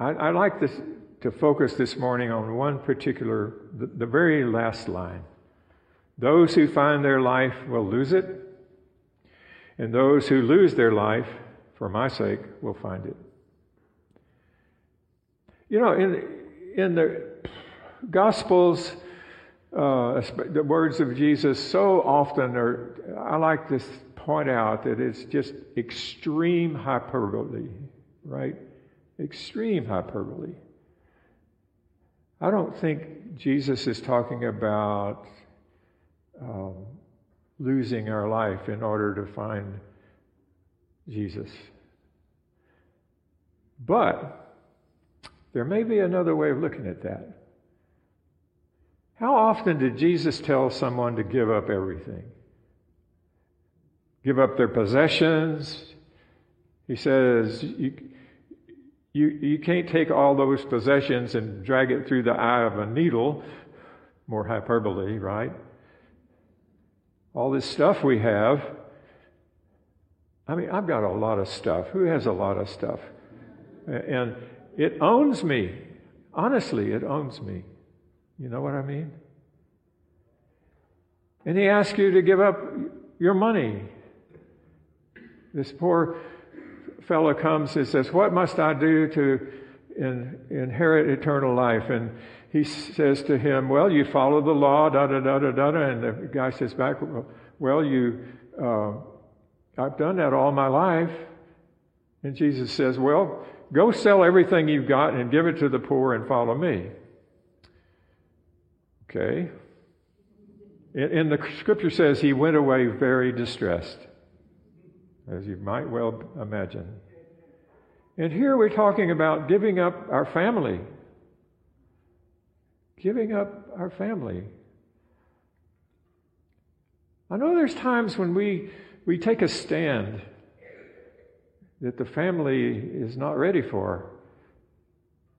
I, I like this, to focus this morning on one particular, the, the very last line. Those who find their life will lose it, and those who lose their life for my sake will find it. You know, in, in the Gospels, uh, the words of Jesus so often are, I like to point out that it's just extreme hyperbole, right? Extreme hyperbole. I don't think Jesus is talking about um, losing our life in order to find Jesus. But there may be another way of looking at that. How often did Jesus tell someone to give up everything? Give up their possessions. He says, you, you, you can't take all those possessions and drag it through the eye of a needle. More hyperbole, right? All this stuff we have. I mean, I've got a lot of stuff. Who has a lot of stuff? And it owns me. Honestly, it owns me. You know what I mean? And he asks you to give up your money. This poor fellow comes and says, What must I do to in, inherit eternal life? And he says to him, Well, you follow the law, da da da da da. And the guy says back, Well, you, uh, I've done that all my life. And Jesus says, Well, go sell everything you've got and give it to the poor and follow me. Okay. And the scripture says he went away very distressed as you might well imagine. And here we're talking about giving up our family. Giving up our family. I know there's times when we, we take a stand that the family is not ready for.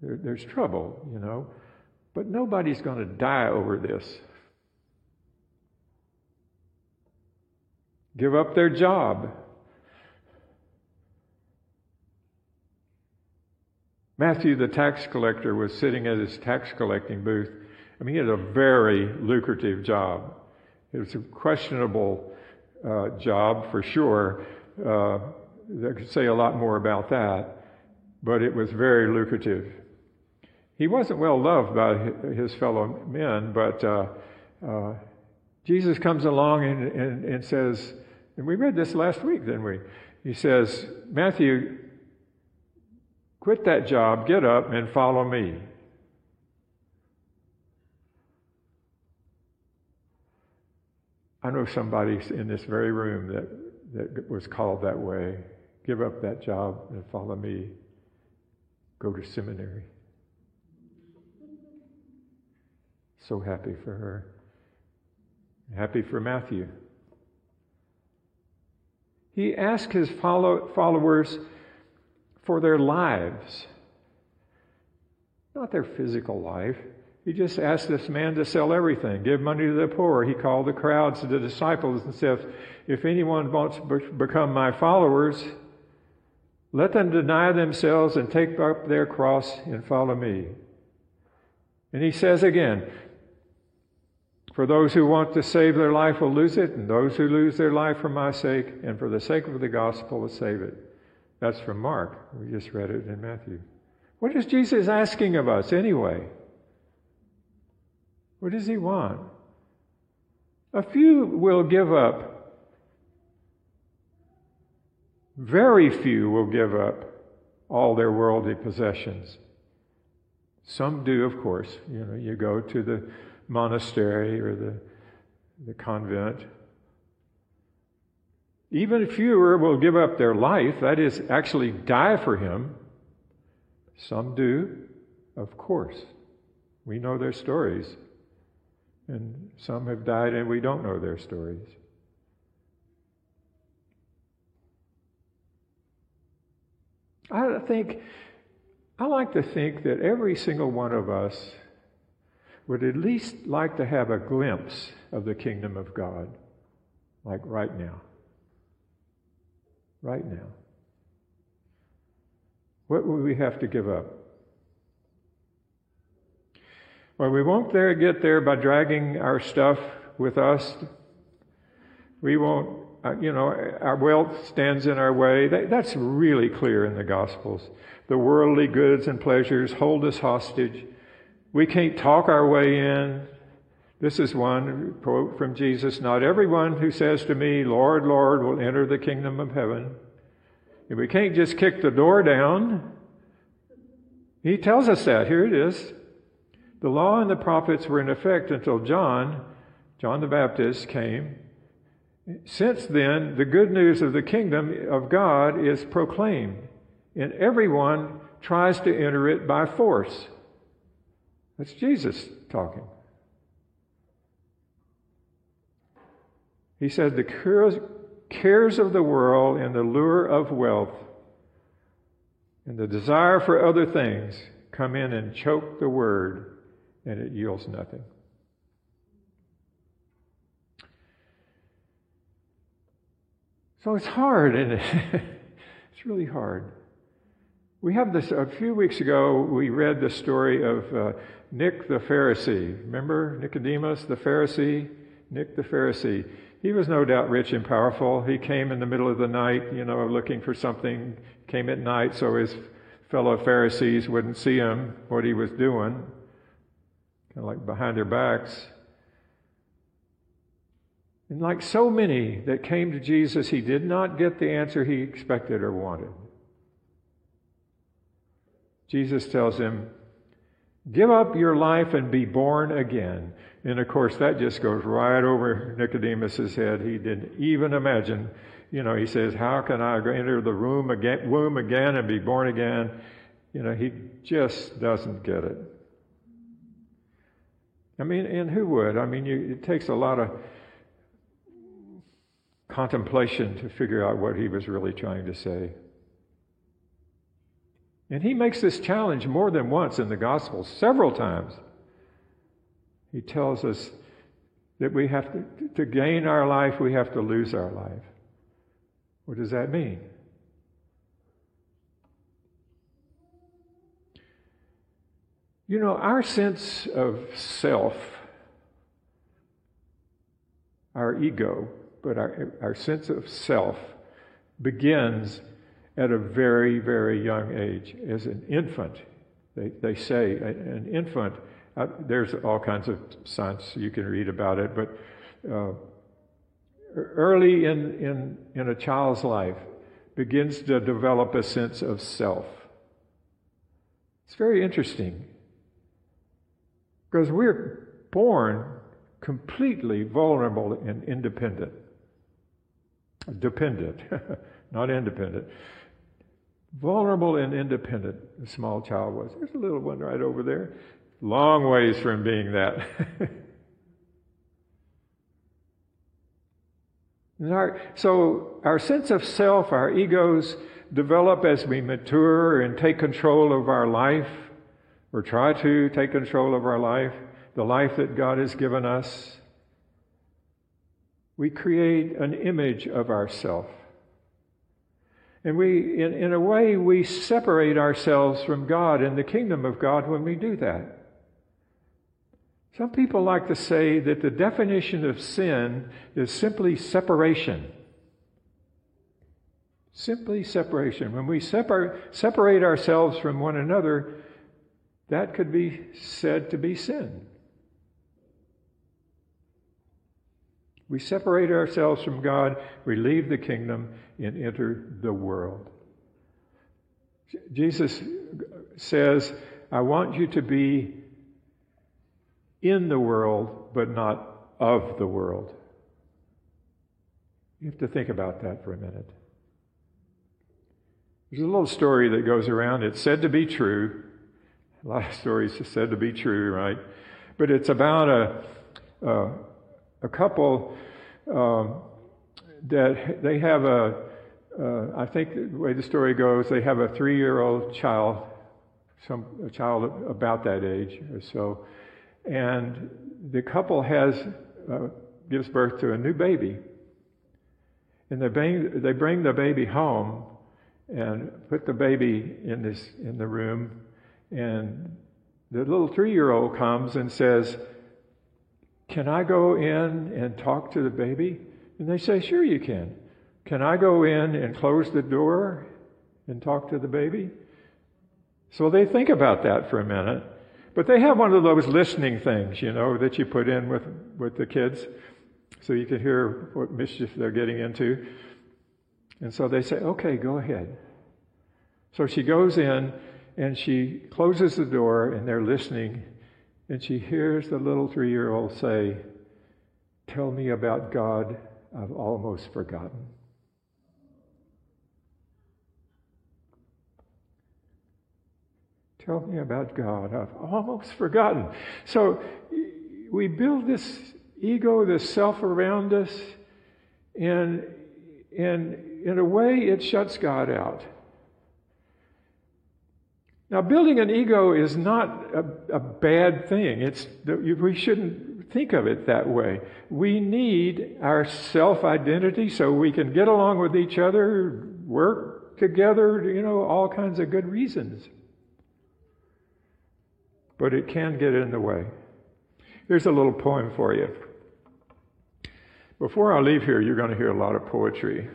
There, there's trouble, you know. But nobody's going to die over this. Give up their job. Matthew, the tax collector, was sitting at his tax collecting booth. I mean, he had a very lucrative job. It was a questionable uh, job for sure. Uh, I could say a lot more about that, but it was very lucrative. He wasn't well loved by his fellow men, but uh, uh, Jesus comes along and, and, and says, and we read this last week, didn't we? He says, Matthew, Quit that job, get up, and follow me. I know somebody in this very room that, that was called that way. Give up that job and follow me. Go to seminary. So happy for her. Happy for Matthew. He asked his follow, followers for their lives, not their physical life. He just asked this man to sell everything, give money to the poor. He called the crowds to the disciples and said, If anyone wants to become my followers, let them deny themselves and take up their cross and follow me. And he says again, For those who want to save their life will lose it, and those who lose their life for my sake and for the sake of the gospel will save it. That's from Mark. We just read it in Matthew. What is Jesus asking of us anyway? What does he want? A few will give up. Very few will give up all their worldly possessions. Some do, of course. You know, you go to the monastery or the, the convent even fewer will give up their life, that is, actually die for Him. Some do, of course. We know their stories. And some have died and we don't know their stories. I think, I like to think that every single one of us would at least like to have a glimpse of the kingdom of God, like right now right now? What will we have to give up? Well, we won't there get there by dragging our stuff with us. We won't, uh, you know, our wealth stands in our way. That's really clear in the Gospels. The worldly goods and pleasures hold us hostage. We can't talk our way in. This is one quote from Jesus Not everyone who says to me, Lord, Lord, will enter the kingdom of heaven. If we can't just kick the door down, he tells us that. Here it is. The law and the prophets were in effect until John, John the Baptist, came. Since then, the good news of the kingdom of God is proclaimed, and everyone tries to enter it by force. That's Jesus talking. He said, The cares of the world and the lure of wealth and the desire for other things come in and choke the word, and it yields nothing. So it's hard, and it? it's really hard. We have this, a few weeks ago, we read the story of uh, Nick the Pharisee. Remember Nicodemus the Pharisee? Nick the Pharisee. He was no doubt rich and powerful. He came in the middle of the night, you know, looking for something, came at night so his fellow Pharisees wouldn't see him, what he was doing, kind of like behind their backs. And like so many that came to Jesus, he did not get the answer he expected or wanted. Jesus tells him, Give up your life and be born again. And of course, that just goes right over Nicodemus's head. He didn't even imagine. You know, he says, How can I enter the womb again, womb again and be born again? You know, he just doesn't get it. I mean, and who would? I mean, you, it takes a lot of contemplation to figure out what he was really trying to say. And he makes this challenge more than once in the Gospels, several times. He tells us that we have to, to gain our life, we have to lose our life. What does that mean? You know, our sense of self, our ego, but our, our sense of self begins at a very, very young age. As an infant, they, they say an infant uh, there's all kinds of science you can read about it, but uh, early in, in, in a child's life begins to develop a sense of self. It's very interesting because we're born completely vulnerable and independent. Dependent, not independent. Vulnerable and independent, a small child was. There's a little one right over there. Long ways from being that. our, so, our sense of self, our egos, develop as we mature and take control of our life, or try to take control of our life, the life that God has given us. We create an image of ourself. And we, in, in a way, we separate ourselves from God and the kingdom of God when we do that. Some people like to say that the definition of sin is simply separation. Simply separation. When we separ- separate ourselves from one another, that could be said to be sin. We separate ourselves from God, we leave the kingdom, and enter the world. Jesus says, I want you to be in the world, but not of the world. You have to think about that for a minute. There's a little story that goes around. It's said to be true. A lot of stories are said to be true, right? But it's about a, a, a couple um, that they have a. Uh, I think the way the story goes, they have a three year old child, some a child about that age or so, and the couple has uh, gives birth to a new baby, and they bring they bring the baby home and put the baby in this in the room, and the little three year old comes and says, Can I go in and talk to the baby? And they say, Sure, you can. Can I go in and close the door and talk to the baby? So they think about that for a minute. But they have one of those listening things, you know, that you put in with, with the kids so you can hear what mischief they're getting into. And so they say, okay, go ahead. So she goes in and she closes the door and they're listening and she hears the little three year old say, Tell me about God I've almost forgotten. Tell me about God. I've almost forgotten. So we build this ego, this self around us, and, and in a way it shuts God out. Now, building an ego is not a, a bad thing. It's, we shouldn't think of it that way. We need our self identity so we can get along with each other, work together, you know, all kinds of good reasons but it can get in the way. Here's a little poem for you. Before I leave here, you're going to hear a lot of poetry.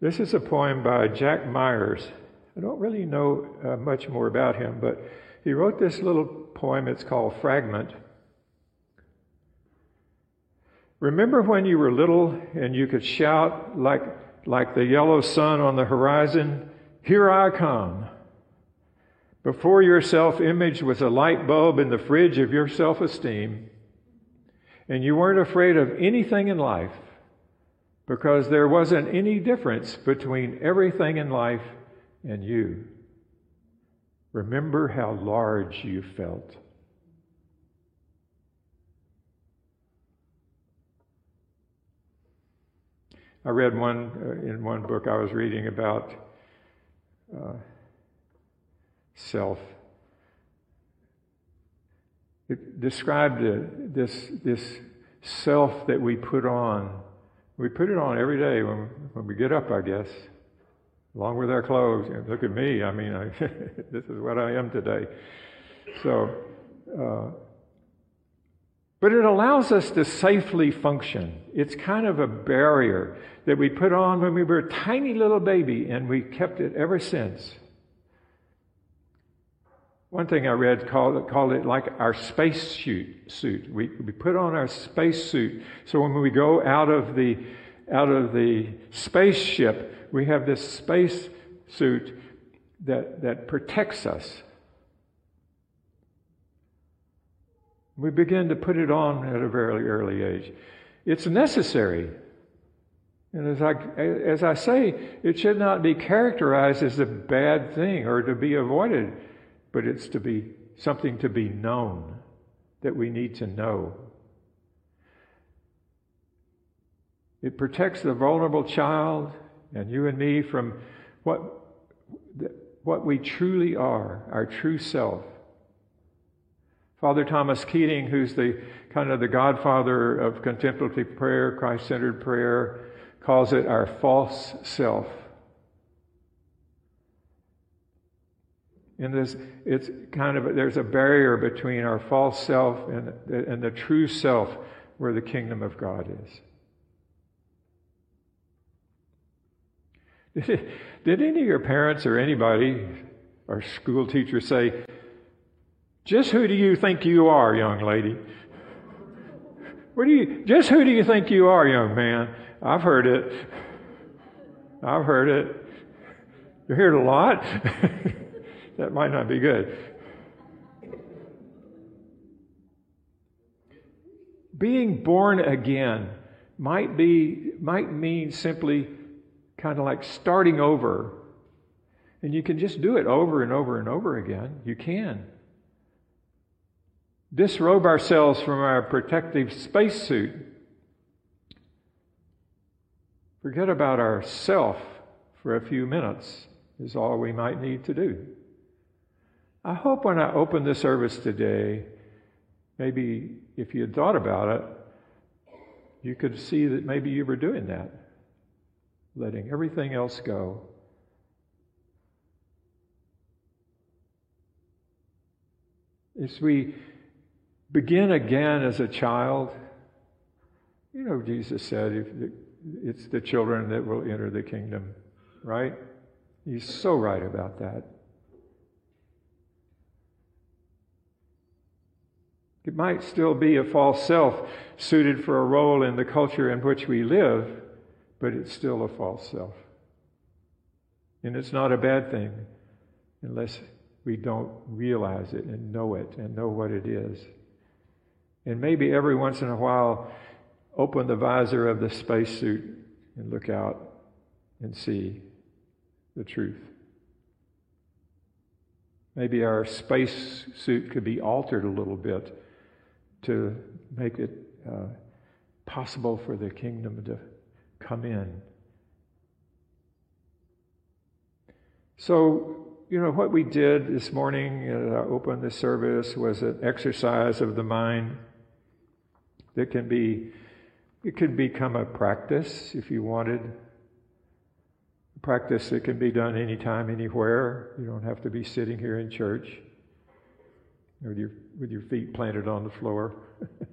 This is a poem by Jack Myers. I don't really know uh, much more about him, but he wrote this little poem. It's called Fragment. Remember when you were little and you could shout like, like the yellow sun on the horizon, Here I come. Before your self image was a light bulb in the fridge of your self esteem, and you weren't afraid of anything in life because there wasn't any difference between everything in life and you. Remember how large you felt. I read one uh, in one book I was reading about. Uh, self. It described this, this self that we put on. We put it on every day when, when we get up, I guess, along with our clothes. Look at me. I mean, I, this is what I am today. So, uh, but it allows us to safely function. It's kind of a barrier that we put on when we were a tiny little baby, and we kept it ever since. One thing I read called it, called it like our space suit. We, we put on our space suit. So when we go out of the, out of the spaceship, we have this space suit that, that protects us. We begin to put it on at a very early age. It's necessary. And as I, as I say, it should not be characterized as a bad thing or to be avoided but it's to be something to be known that we need to know. It protects the vulnerable child and you and me from what, what we truly are, our true self. Father Thomas Keating, who's the kind of the godfather of contemplative prayer, Christ centered prayer, calls it our false self. And there's, it's kind of, there's a barrier between our false self and, and the true self where the kingdom of God is. Did, did any of your parents or anybody or school teacher say, just who do you think you are, young lady? What do you, just who do you think you are, young man? I've heard it. I've heard it. You hear it a lot? that might not be good. Being born again might be might mean simply kind of like starting over. And you can just do it over and over and over again. You can. Disrobe ourselves from our protective spacesuit. Forget about ourself for a few minutes is all we might need to do. I hope when I open the service today, maybe if you had thought about it, you could see that maybe you were doing that, letting everything else go. as we begin again as a child, you know, Jesus said, it's the children that will enter the kingdom, right? He's so right about that. It might still be a false self suited for a role in the culture in which we live, but it's still a false self. And it's not a bad thing unless we don't realize it and know it and know what it is. And maybe every once in a while, open the visor of the spacesuit and look out and see the truth. Maybe our space suit could be altered a little bit to make it uh, possible for the kingdom to come in. So, you know, what we did this morning, uh, opened the service, was an exercise of the mind that can be, it can become a practice if you wanted. A practice that can be done anytime, anywhere. You don't have to be sitting here in church with your, with your feet planted on the floor.